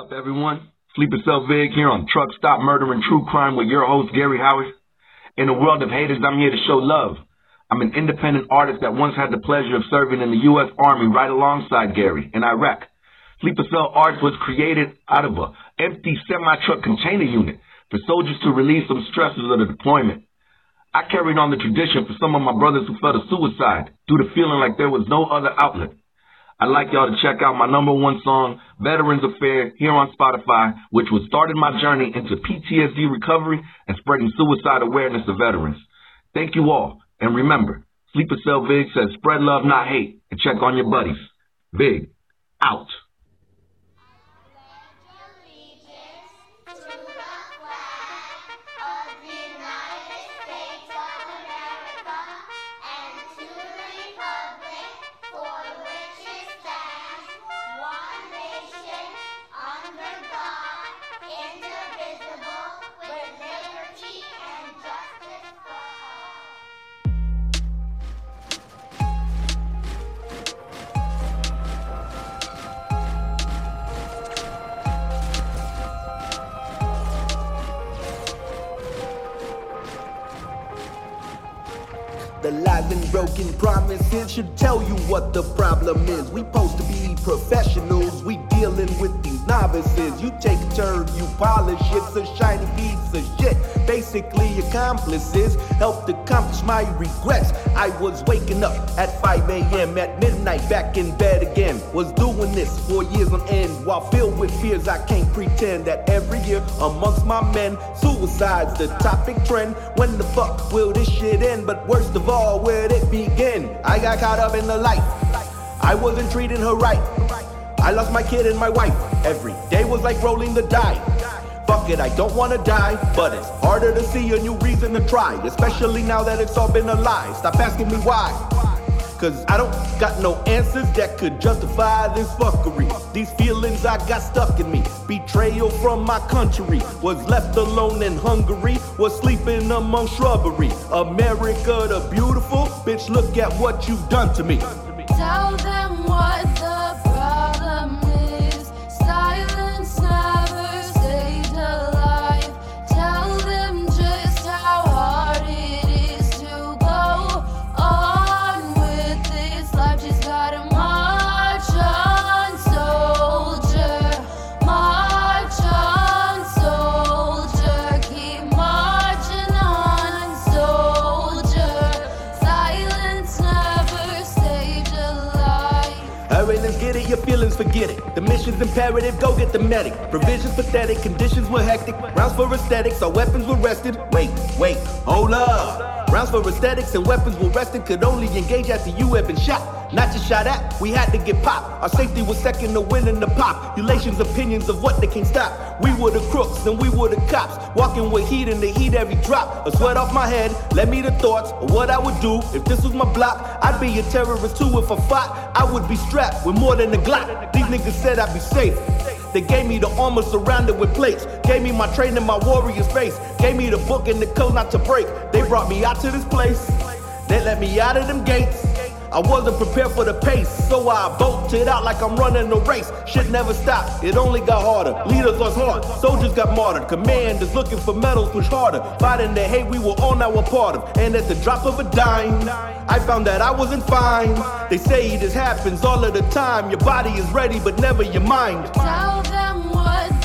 up, everyone? Sleeper Cell Vig here on Truck Stop Murder and True Crime with your host, Gary Howard. In a world of haters, I'm here to show love. I'm an independent artist that once had the pleasure of serving in the U.S. Army right alongside Gary in Iraq. Sleeper Cell Arts was created out of a empty semi-truck container unit for soldiers to relieve some stresses of the deployment. I carried on the tradition for some of my brothers who fell to suicide due to feeling like there was no other outlet. I'd like y'all to check out my number one song, Veterans Affair, here on Spotify, which was started my journey into PTSD recovery and spreading suicide awareness to veterans. Thank you all. And remember, Sleeper Cell Vig says spread love, not hate, and check on your buddies. Vig, out. The lies and broken promises should tell you what the problem is. We supposed to be professionals, we dealing with these novices. You take a turn, you polish it's a shiny piece of shit. Basically, accomplices helped accomplish my regrets. I was waking up at 5 a.m. at midnight, back in bed again. Was doing this for years on end while filled with fears. I can't pretend that every year amongst my men, suicide's the topic trend. When the fuck will this shit end? But worst of all, where'd it begin? I got caught up in the life. I wasn't treating her right. I lost my kid and my wife. Every day was like rolling the die. Fuck it, I don't wanna die, but it's harder to see a new reason to try, especially now that it's all been a lie. Stop asking me why. Cause I don't got no answers that could justify this fuckery. These feelings I got stuck in me. Betrayal from my country. Was left alone in Hungary. Was sleeping among shrubbery. America the beautiful. Bitch, look at what you've done to me. Tell them what get it, your feelings forget it. The mission's imperative, go get the medic. Provisions pathetic, conditions were hectic. Rounds for aesthetics, our weapons were rested. Wait, wait, hold up. Rounds for aesthetics and weapons were rested, could only engage after you had been shot. Not just shot at, we had to get popped. Our safety was second to winning the pop population's opinions of what they can't stop. We were the crooks and we were the cops, walking with heat and the heat every drop. A sweat off my head, let me the thoughts of what I would do if this was my block. I'd be a terrorist too if I fought. I would be strapped with more than a Glock. These niggas said I'd be safe. They gave me the armor surrounded with plates. Gave me my training, my warrior's face. Gave me the book and the code not to break. They brought me out to this place. They let me out of them gates. I wasn't prepared for the pace, so I bolted out like I'm running a race. Shit never stopped, it only got harder. Leaders lost heart, soldiers got martyred. Commanders looking for medals push harder. Fighting the hate we were all now a part of. And at the drop of a dime, I found that I wasn't fine. They say this happens all of the time. Your body is ready, but never your mind. Tell them what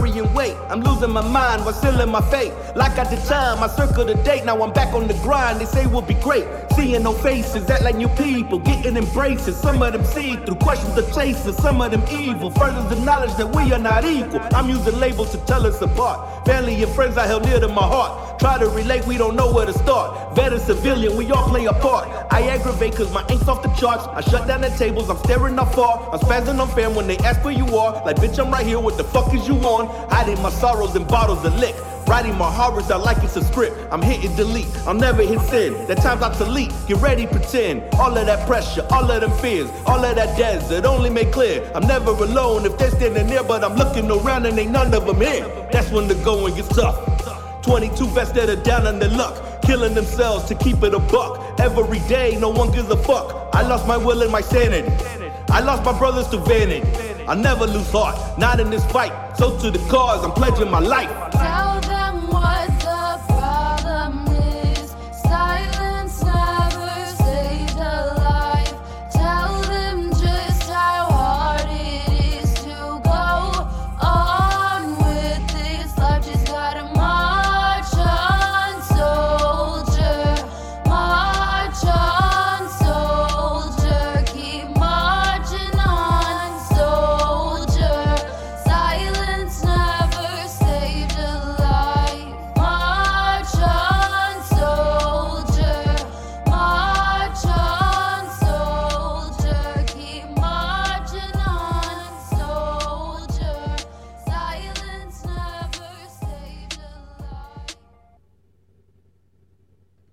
line, wait. I'm losing my mind while sealing my fate. Like the time, I circled the date, now I'm back on the grind. They say we'll be great. Seeing no faces, act like new people, getting embraces. Some of them see through questions the chases, some of them evil. Further the knowledge that we are not equal. I'm using labels to tell us apart. Family and friends I held near to my heart. Try to relate, we don't know where to start. Vet and civilian, we all play a part. I aggravate cause my ink's off the charts. I shut down the tables, I'm staring off far. I'm spazzing on fam when they ask where you are. Like, bitch, I'm right here, what the fuck is you on? Hiding my sorrows in bottles of lick. Writing my horrors out like it's a script. I'm hitting delete, I'll never hit send. That time's leak, get ready, pretend. All of that pressure, all of them fears, all of that desert, only make clear. I'm never alone if they're standing there, but I'm looking around and ain't none of them here. That's when the going gets tough. 22 vets that are down on their luck, killing themselves to keep it a buck. Every day, no one gives a fuck. I lost my will and my sanity. I lost my brothers to vanity. I never lose heart, not in this fight. So to the cause, I'm pledging my life.